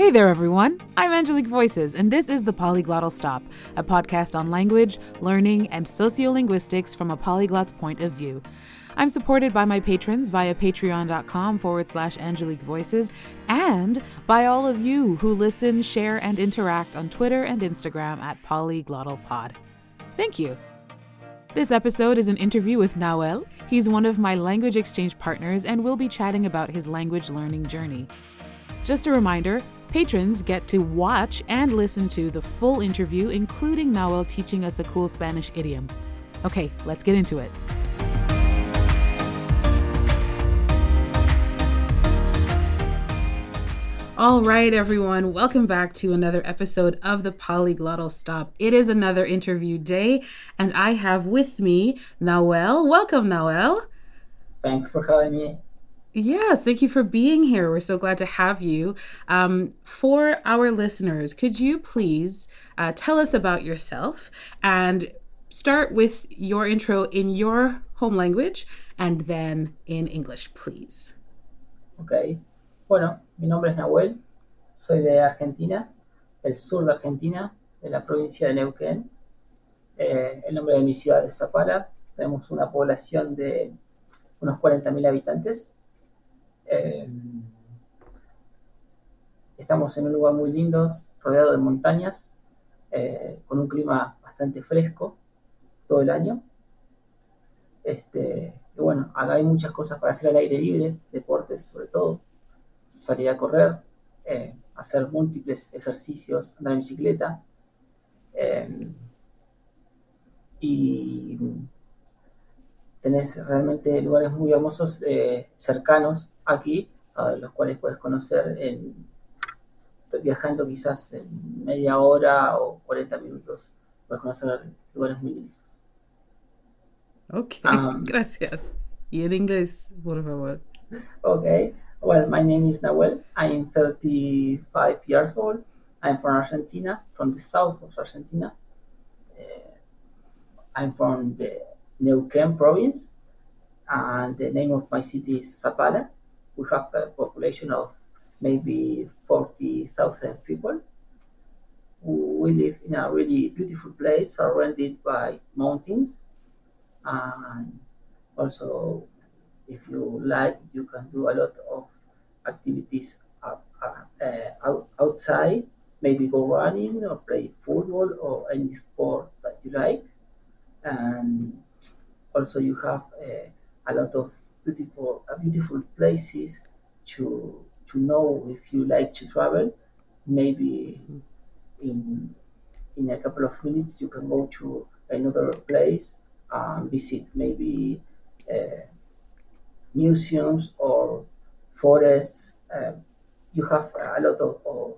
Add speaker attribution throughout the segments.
Speaker 1: Hey there, everyone. I'm Angelique Voices, and this is the Polyglottal Stop, a podcast on language, learning, and sociolinguistics from a polyglot's point of view. I'm supported by my patrons via patreon.com forward slash Angelique Voices and by all of you who listen, share, and interact on Twitter and Instagram at polyglottalpod. Thank you. This episode is an interview with Nahuel. He's one of my language exchange partners, and we'll be chatting about his language learning journey. Just a reminder patrons get to watch and listen to the full interview, including Nahuel teaching us a cool Spanish idiom. Okay, let's get into it. All right, everyone, welcome back to another episode of the Polyglottal Stop. It is another interview day, and I have with me Nahuel. Welcome, Nahuel.
Speaker 2: Thanks for having me.
Speaker 1: Yes, thank you for being here. We're so glad to have you. Um, for our listeners, could you please uh, tell us about yourself and start with your intro in your home language and then in English, please?
Speaker 2: Okay. Bueno, mi nombre es Nahuel, soy de Argentina, del sur de Argentina, de la provincia de Neuquén. Eh, el nombre de mi ciudad es Zapala. Tenemos una población de unos 40.000 habitantes. Eh, estamos en un lugar muy lindo, rodeado de montañas, eh, con un clima bastante fresco todo el año. Este, y bueno, acá hay muchas cosas para hacer al aire libre, deportes sobre todo salir a correr, eh, hacer múltiples ejercicios, andar en bicicleta. Y tenés realmente lugares muy hermosos cercanos aquí, a los cuales puedes conocer en, viajando quizás en media hora o 40 minutos. Puedes conocer lugares muy lindos.
Speaker 1: Ok, um, gracias. Y en inglés, por favor.
Speaker 2: Ok. Well, my name is Nahuel. I'm 35 years old. I'm from Argentina, from the south of Argentina. Uh, I'm from the Neuquén province, and the name of my city is Zapala. We have a population of maybe 40,000 people. We live in a really beautiful place surrounded by mountains, and also if you like, you can do a lot of activities uh, uh, outside, maybe go running or play football or any sport that you like. And also, you have uh, a lot of beautiful, uh, beautiful places to to know if you like to travel. Maybe in in a couple of minutes, you can go to another place and visit maybe uh, museums or forests. Uh, you have a lot of, of,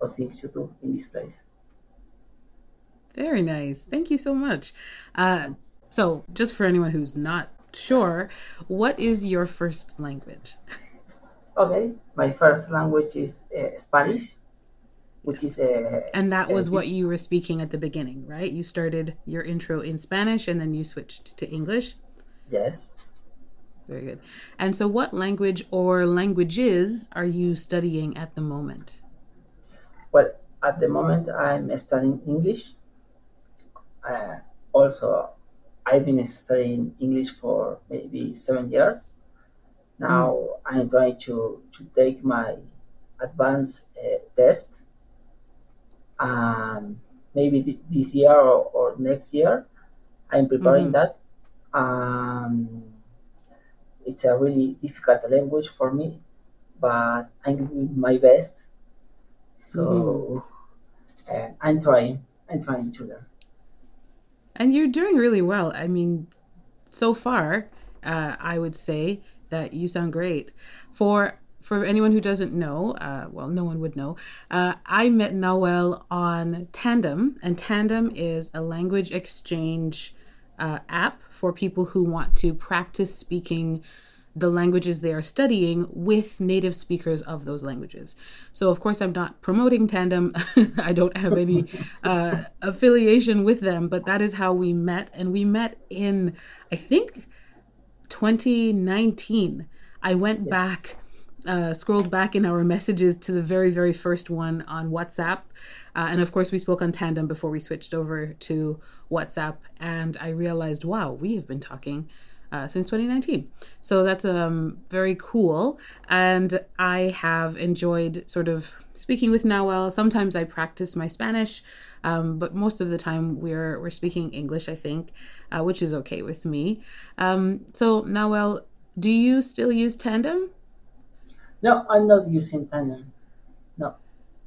Speaker 2: of, things to do in this place.
Speaker 1: Very nice. Thank you so much. Uh, so, just for anyone who's not sure, what is your first language?
Speaker 2: Okay, my first language is uh, Spanish, which is a.
Speaker 1: Uh, and that was what you were speaking at the beginning, right? You started your intro in Spanish and then you switched to English?
Speaker 2: Yes.
Speaker 1: Very good. And so, what language or languages are you studying at the moment?
Speaker 2: Well, at the moment, I'm studying English. Uh, also, I've been studying English for maybe seven years. Now mm. I'm trying to, to take my advanced uh, test. Um, maybe th- this year or, or, next year, I'm preparing mm-hmm. that. Um, it's a really difficult language for me, but I'm doing my best. So mm-hmm. uh, I'm trying. I'm trying to learn.
Speaker 1: And you're doing really well. I mean, so far, uh, I would say that you sound great. For for anyone who doesn't know, uh, well, no one would know. Uh, I met Nahuel on Tandem, and Tandem is a language exchange uh, app for people who want to practice speaking the languages they are studying with native speakers of those languages. So, of course, I'm not promoting Tandem. I don't have any uh, affiliation with them, but that is how we met. And we met in, I think, 2019. I went yes. back uh, scrolled back in our messages to the very, very first one on WhatsApp. Uh, and of course, we spoke on Tandem before we switched over to WhatsApp. And I realized, wow, we have been talking uh, since 2019. So that's um, very cool. And I have enjoyed sort of speaking with Nahuel. Sometimes I practice my Spanish, um, but most of the time we're, we're speaking English, I think, uh, which is okay with me. Um, so, Nahuel, do you still use Tandem?
Speaker 2: No, I'm not using Tandem. No,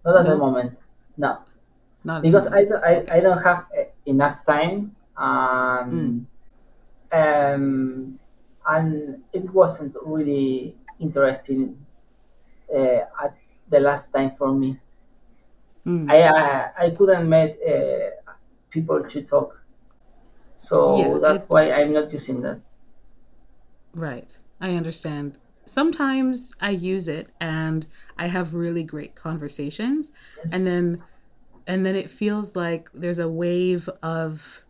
Speaker 2: not at
Speaker 1: No?
Speaker 2: the moment. No,
Speaker 1: Not
Speaker 2: because I don't, I, I don't have uh, enough time and um, and it wasn't really interesting uh, at the last time for me.
Speaker 1: Mm.
Speaker 2: I uh, I couldn't meet uh, people to talk, so
Speaker 1: Yeah,
Speaker 2: that's
Speaker 1: it's-
Speaker 2: why I'm not using that.
Speaker 1: Right. I understand. Sometimes I use it and I have really great conversations
Speaker 2: Yes.
Speaker 1: and then and then it feels like there's a wave of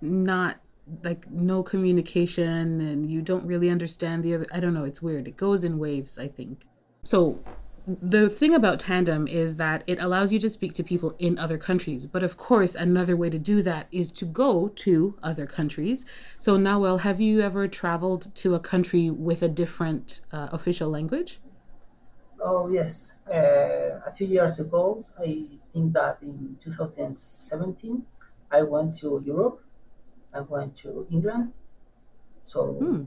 Speaker 1: not like no communication and you don't really understand the other I don't know, it's weird. It goes in waves, I think. So the thing about tandem is that it allows you to speak to people in other countries but of course another way to do that is to go to other countries so Nahuel have you ever traveled to a country with a different uh, official language
Speaker 2: Oh yes, uh, a few years ago, I think that in 2017, I went to Europe. I went to England, so
Speaker 1: Hmm.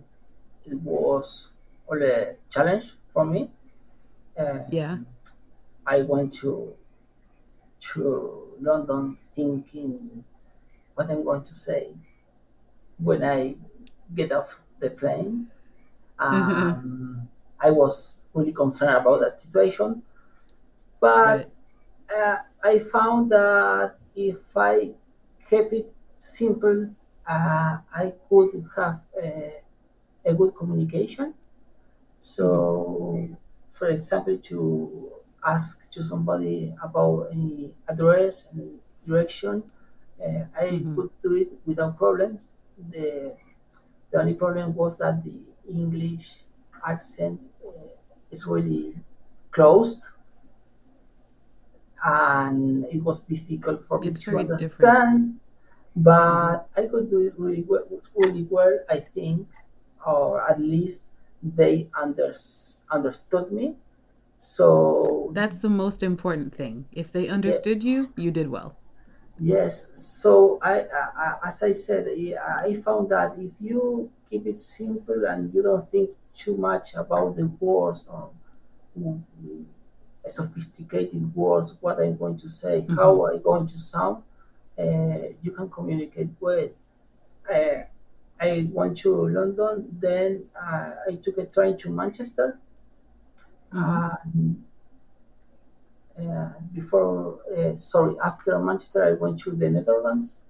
Speaker 2: it was all a challenge for me. Uh,
Speaker 1: yeah
Speaker 2: I went to to London thinking what I'm going to say when I get off the plane. Um, I was really concerned about that situation, but
Speaker 1: Right.
Speaker 2: uh, I found that if I kept it simple, uh, I could have a, a good communication. So, for example, to ask to somebody about any address and direction, uh, I
Speaker 1: Mhm.
Speaker 2: could do it without problems. The, the only problem was that the English accent uh, is really closed and it was difficult for me
Speaker 1: It's
Speaker 2: to
Speaker 1: understand. different.
Speaker 2: But I could do it really well, really well, I think, or at least they unders- understood me. So
Speaker 1: that's the most important thing. If they understood you you did well.
Speaker 2: Yes, so I, I, as I said, I found that if you keep it simple and you don't think too much about the words or sophisticated words, what I'm going to say, how mm-hmm. I'm going to sound, uh, you can communicate well. Uh, I went to London, then uh, I took a train to Manchester.
Speaker 1: Mhm.
Speaker 2: Uh, uh, before, uh, sorry, after Manchester, I went to the Netherlands,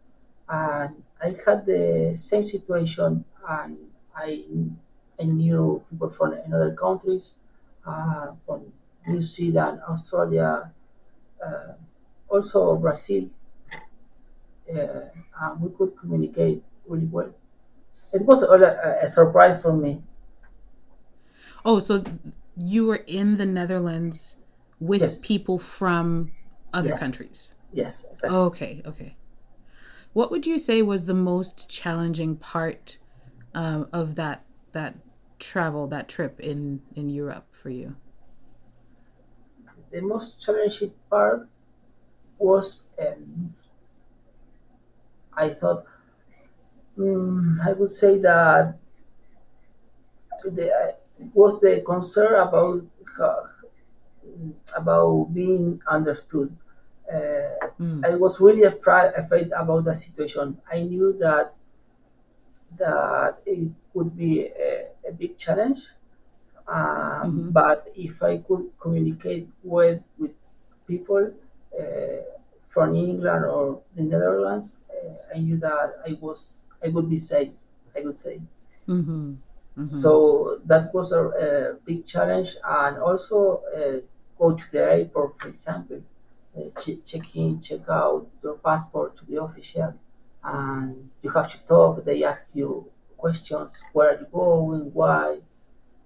Speaker 2: and I had the same situation, and I I knew people from other countries, uh, from New Zealand, Australia, uh, also Brazil, and we could communicate really well. It was a, a surprise for me.
Speaker 1: oh so you were in the netherlands with
Speaker 2: Yes.
Speaker 1: people from other
Speaker 2: Yes.
Speaker 1: countries
Speaker 2: Yes, exactly.
Speaker 1: Okay, okay. What would you say was the most challenging part um, of that that travel, that trip in in Europe for you?
Speaker 2: The most challenging part was um, I thought mm, I would say that the, was the concern about how, about being understood. Uh,
Speaker 1: Mm.
Speaker 2: I was really afraid, afraid about the situation. I knew that that it would be a, a big challenge, um,
Speaker 1: Mhm.
Speaker 2: but if I could communicate well with people uh, from England or the Netherlands, uh, I knew that I was I would be safe. I would say.
Speaker 1: Mm-hmm. Mhm.
Speaker 2: So that was a, a big challenge, and also uh, go to the airport, for example, uh, ch- check in, check out your passport to the official, and you have to talk. They ask you questions: Where are you going? Why?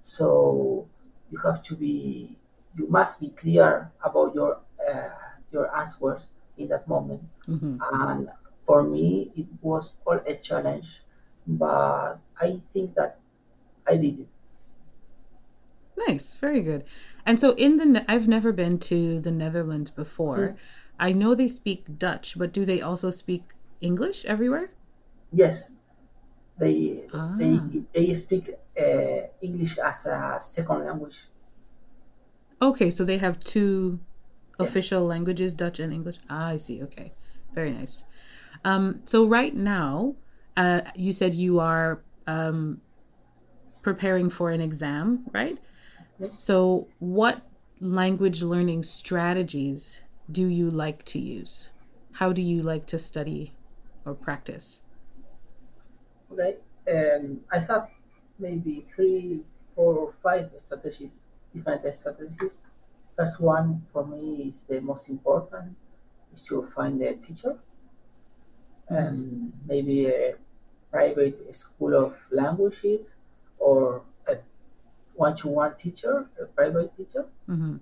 Speaker 2: So you have to be you must be clear about your uh, your answers in that moment
Speaker 1: hmm
Speaker 2: and for me it was all a challenge but i think that i did it
Speaker 1: Nice, very good. And so in the I've never been to the Netherlands before. I know they speak Dutch, but do they also speak English everywhere?
Speaker 2: yes they they
Speaker 1: Ah.
Speaker 2: they speak uh, english as a second language
Speaker 1: Okay, so they have two
Speaker 2: yes
Speaker 1: official languages, Dutch and English. Ah, I see. Okay. Very nice. Um, so right now, uh, you said you are um, preparing for an exam, right?
Speaker 2: yes
Speaker 1: So what language learning strategies do you like to use? How do you like to study or practice?
Speaker 2: okay um, i have maybe three four or five strategies different strategies first one for me is the most important is to find a teacher. Um, maybe a private school of languages or a one-to-one teacher, a private teacher.
Speaker 1: Mm-hmm.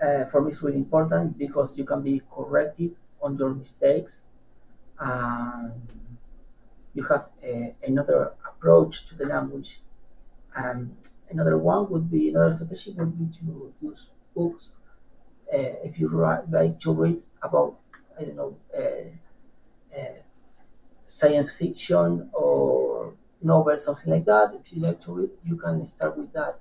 Speaker 2: Uh, for me, it's really important because you can be corrected on your mistakes. Um, you have a, another approach to the language. Um, another one would be another strategy would be to use books. Uh, if you ri- like to read about, I don't know, uh, science fiction or novel, something like that. If you like to read, you can start with that.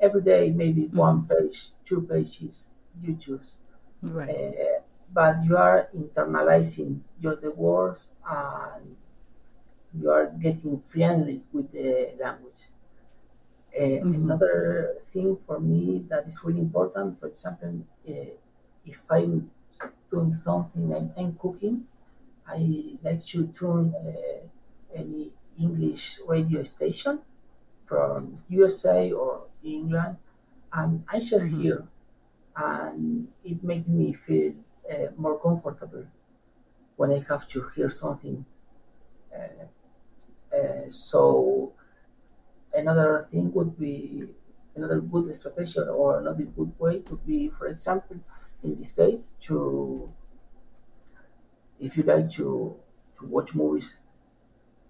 Speaker 2: Every day, maybe
Speaker 1: Mm-hmm.
Speaker 2: one page, two pages, you choose.
Speaker 1: Right.
Speaker 2: Uh, but you are internalizing your the words and you are getting friendly with the language. Uh,
Speaker 1: Mm-hmm.
Speaker 2: another thing for me that is really important, for example, uh, if I'm doing something, I'm, I'm cooking, I like to tune uh, any English radio station from USA or England, and I just
Speaker 1: Mm-hmm.
Speaker 2: hear, and it makes me feel uh, more comfortable when I have to hear something. Uh, uh, so another thing would be another good strategy or another good way would be, for example, in this case, to if you like to to watch movies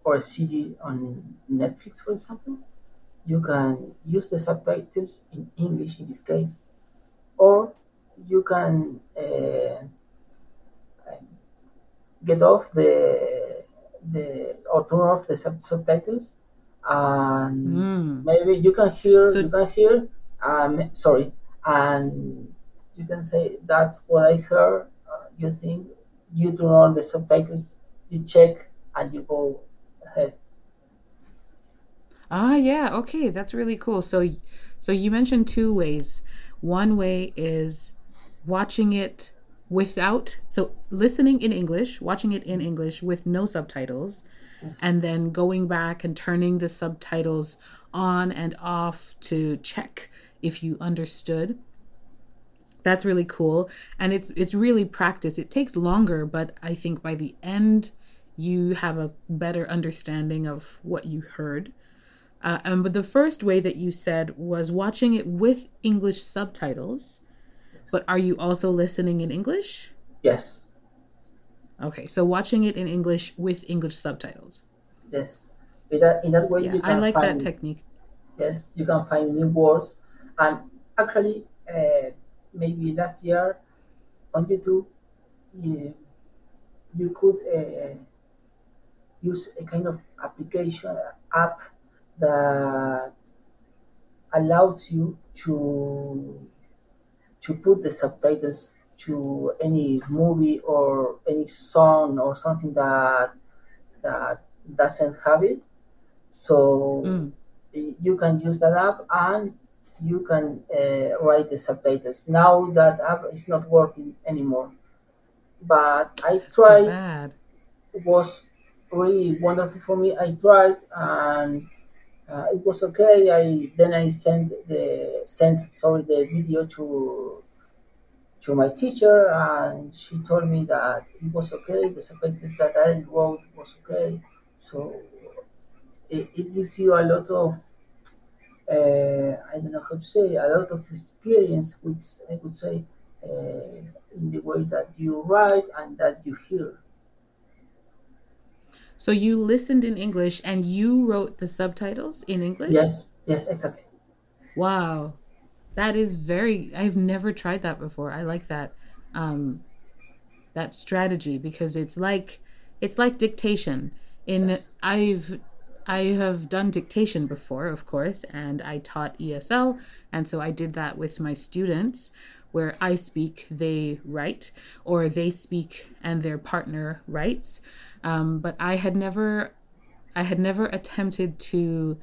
Speaker 2: or a CD on Netflix, for example, you can use the subtitles in English in this case, or you can uh, get off the the or turn off the sub- subtitles, and
Speaker 1: Mm.
Speaker 2: maybe you can hear
Speaker 1: So
Speaker 2: you can hear. Um, sorry, and you can say that's what I heard. Uh, you think you turn on the subtitles, you check, and you go ahead.
Speaker 1: ah yeah, okay, that's really cool. So so you mentioned two ways. One way is watching it without so listening in English, watching it in English with no subtitles,
Speaker 2: Yes.
Speaker 1: and then going back and turning the subtitles on and off to check if you understood. That's really cool. And it's it's really practice. It takes longer, but I think by the end you have a better understanding of what you heard. Uh, um, but the first way that you said was watching it with English subtitles.
Speaker 2: Yes.
Speaker 1: But are you also listening in English?
Speaker 2: Yes.
Speaker 1: Okay, so watching it in English with English subtitles.
Speaker 2: Yes. In that, in that way,
Speaker 1: Yeah, I like that technique.
Speaker 2: yes, you can find new words. And actually, uh, maybe last year on YouTube, you, you could uh, use a kind of application app that allows you to to put the subtitles to any movie or any song or something that that doesn't have it. So
Speaker 1: Mm,
Speaker 2: you can use that app and you can uh, write the subtitles. Now that app is not working anymore, but I
Speaker 1: that's
Speaker 2: tried. It was really wonderful for me. I tried and uh, it was okay. I then I sent the sent sorry the video to to my teacher and she told me that it was okay. The subtitles that I wrote was okay. So it, it gives you a lot of I don't know how to say, a lot of experience, which I would say, uh, in the way that you write and that you hear.
Speaker 1: So you listened in English and you wrote the subtitles in English?
Speaker 2: Yes, yes, exactly.
Speaker 1: Wow. That is very I've never tried that before. I like that um that strategy because it's like it's like dictation. In
Speaker 2: Yes.
Speaker 1: I've I have done dictation before, of course, and I taught ESL, and so I did that with my students where I speak, they write, or they speak and their partner writes. Um, but I had never I had never attempted to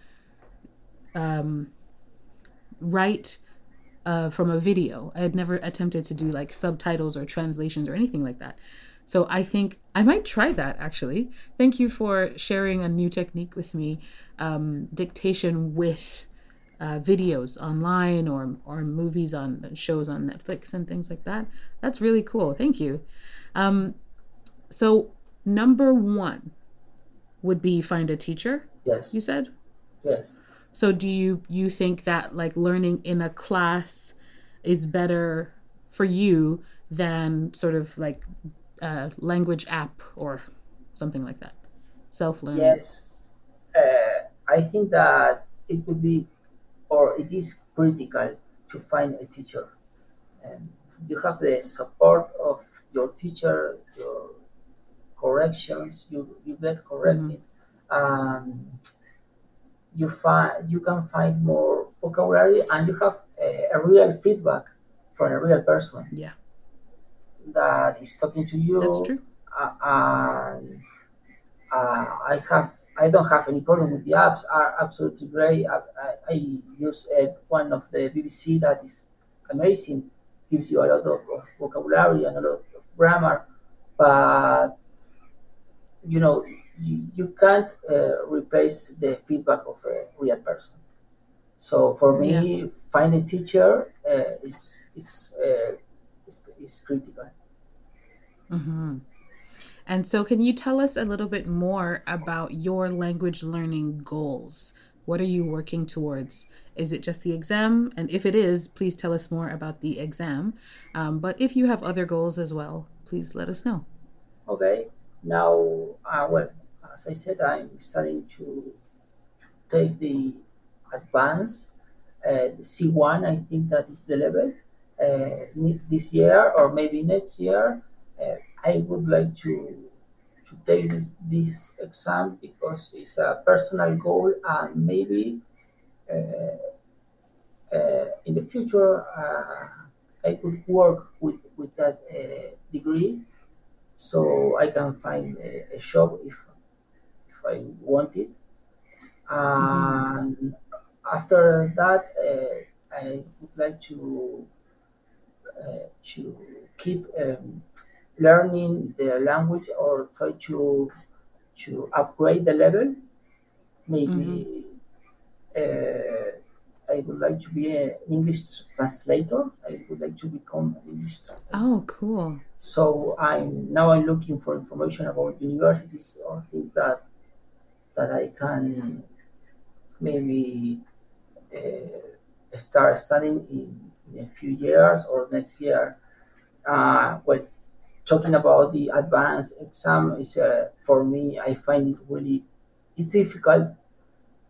Speaker 1: um, write uh, from a video. I had never attempted to do like subtitles or translations or anything like that. So I think I might try that actually. Thank you for sharing a new technique with me um, dictation with uh, videos online or, or movies on shows on Netflix and things like that. That's really cool. Thank you. Um, so, number one would be find a teacher,
Speaker 2: Yes,
Speaker 1: you said?
Speaker 2: yes.
Speaker 1: So do you you think that like learning in a class is better for you than sort of like a language app or something like that? Self learning.
Speaker 2: Yes, uh, I think that it would be or it is critical to find a teacher. And you have the support of your teacher, your corrections, you, you get corrected. Um, you find you can find more vocabulary and you have a, a real feedback from a real person
Speaker 1: Yeah,
Speaker 2: that is talking to you
Speaker 1: that's true.
Speaker 2: uh, and uh, I have I don't have any problem with the apps. Are absolutely great. I, I, I use uh, one of the BBC that is amazing. Gives you a lot of, of vocabulary and a lot of grammar, but you know you, you can't uh, replace the feedback of a real person. So for
Speaker 1: Yeah.
Speaker 2: me, find a teacher uh, is is, uh, is is critical.
Speaker 1: Hmm And so, can you tell us a little bit more about your language learning goals? What are you working towards? Is it just the exam? And if it is, please tell us more about the exam. Um, but if you have other goals as well, please let us know.
Speaker 2: Okay. Now, uh, well, as I said, I'm studying to take the advanced uh, C1. I think that is the level uh, this year or maybe next year. I would like to to take this this exam because it's a personal goal and maybe uh, uh, in the future uh, I could work with with that uh, degree so I can find a, a job if if I want it.
Speaker 1: hmm
Speaker 2: And after that, uh, I would like to uh, to keep um, learning the language or try to to upgrade the level. Maybe uh, I would like to be an English translator. I would like to become an English translator.
Speaker 1: Oh, cool.
Speaker 2: So I'm now I'm looking for information about universities or things that that I can maybe uh, start studying in, in a few years or next year. Uh, well, talking about the advanced exam is uh, for me. I find it really it's difficult,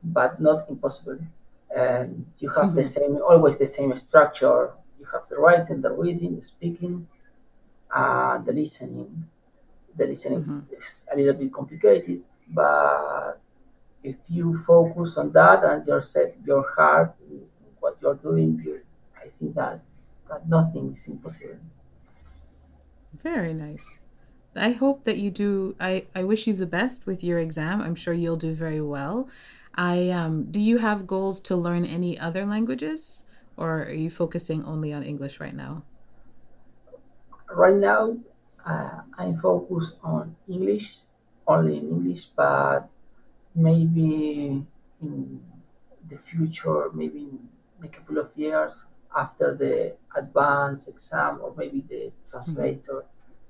Speaker 2: but not impossible. And you have the
Speaker 1: hmm
Speaker 2: same always the same structure. You have the writing, the reading, the speaking, uh, the listening. The listening is,
Speaker 1: hmm
Speaker 2: is a little bit complicated, but if you focus on that and you set your heart what you're doing, you, I think that that nothing is impossible.
Speaker 1: Very nice. I hope that you do. I, I wish you the best with your exam. I'm sure you'll do very well. I um, do you have goals to learn any other languages, or are you focusing only on English right now?
Speaker 2: Right now, uh, I'm focused on English, only in English, but maybe in the future, maybe in a couple of years after the advanced exam or maybe the translator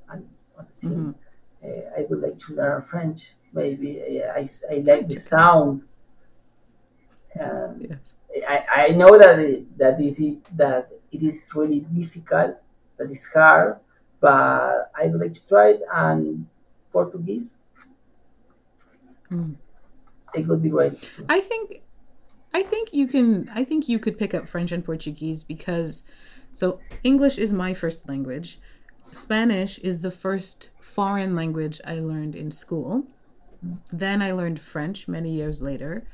Speaker 2: and other things, uh, I would like to learn French. Maybe uh, I, I like the sound. Um,
Speaker 1: Yes.
Speaker 2: I, I know that it, that is that it is really difficult, that is hard, but I would like to try it. And Portuguese,
Speaker 1: Mm.
Speaker 2: it would be great too.
Speaker 1: I think I think you can I think you could pick up French and Portuguese because so English is my first language. Spanish is the first foreign language I learned in school. Then I learned French many years later.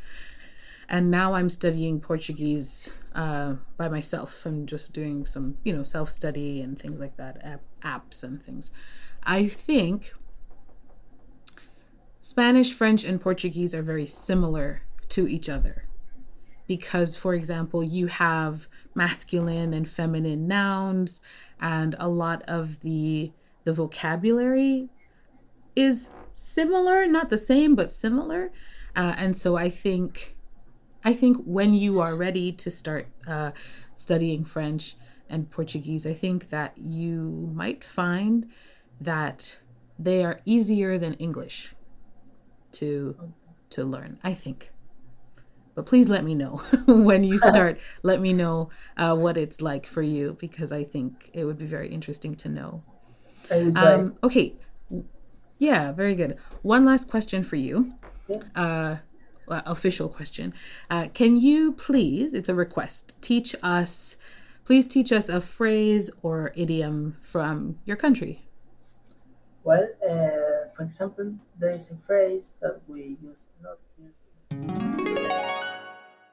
Speaker 1: And now I'm studying Portuguese uh, by myself. I'm just doing some, you know, self study and things like that, app, apps and things. I think Spanish, French, and Portuguese are very similar to each other because, for example, you have masculine and feminine nouns, and a lot of the the vocabulary is similar, not the same, but similar. Uh, and so I think, I think when you are ready to start uh, studying French and Portuguese, I think that you might find that they are easier than English to to learn. I think. But please let me know when you start. let me know uh, what it's like for you because I think it would be very interesting to know.
Speaker 2: I will try.
Speaker 1: Um, okay. Yeah, very good. One last question for you.
Speaker 2: yes.
Speaker 1: Uh, uh, official question. Uh, can you please, it's a request, teach us, please teach us a phrase or idiom from your country?
Speaker 2: Well, uh, for example, there is a phrase that we use a lot here.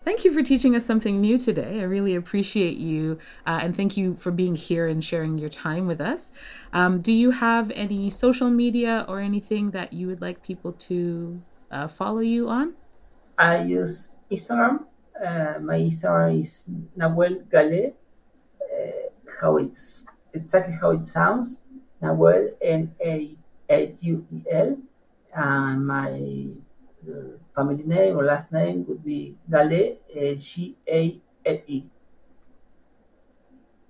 Speaker 1: Thank you for teaching us something new today. I really appreciate you, uh, and thank you for being here and sharing your time with us. Um, do you have any social media or anything that you would like people to uh, follow you on?
Speaker 2: I use Instagram. Uh, my Instagram is Nahuel Gale. Uh, how it's exactly how it sounds. Nahuel N A H U E L. And my uh, family name or last name would be Gale G A L E.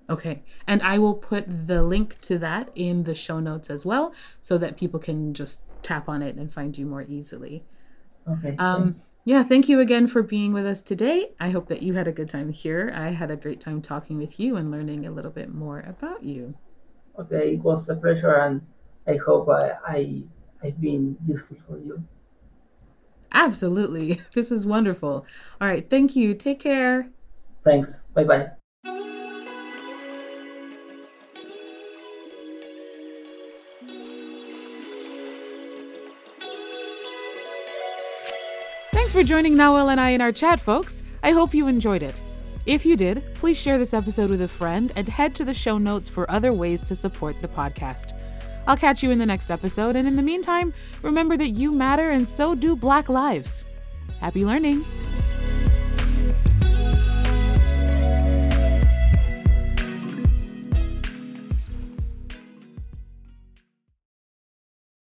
Speaker 1: Okay. And I will put the link to that in the show notes as well so that people can just tap on it and find you more easily.
Speaker 2: Okay.
Speaker 1: Um,
Speaker 2: thanks.
Speaker 1: Yeah, thank you again for being with us today. I hope that you had a good time here. I had a great time talking with you and learning a little bit more about you.
Speaker 2: Okay, it was a pleasure, and I hope I, I I've been useful for you.
Speaker 1: Absolutely. This is wonderful. All right. Thank you. Take care.
Speaker 2: Thanks. Bye bye.
Speaker 1: Thanks for joining Nahuel and I in our chat, folks. I hope you enjoyed it. If you did, please share this episode with a friend and head to the show notes for other ways to support the podcast. I'll catch you in the next episode, and in the meantime, remember that you matter and so do Black lives. Happy learning!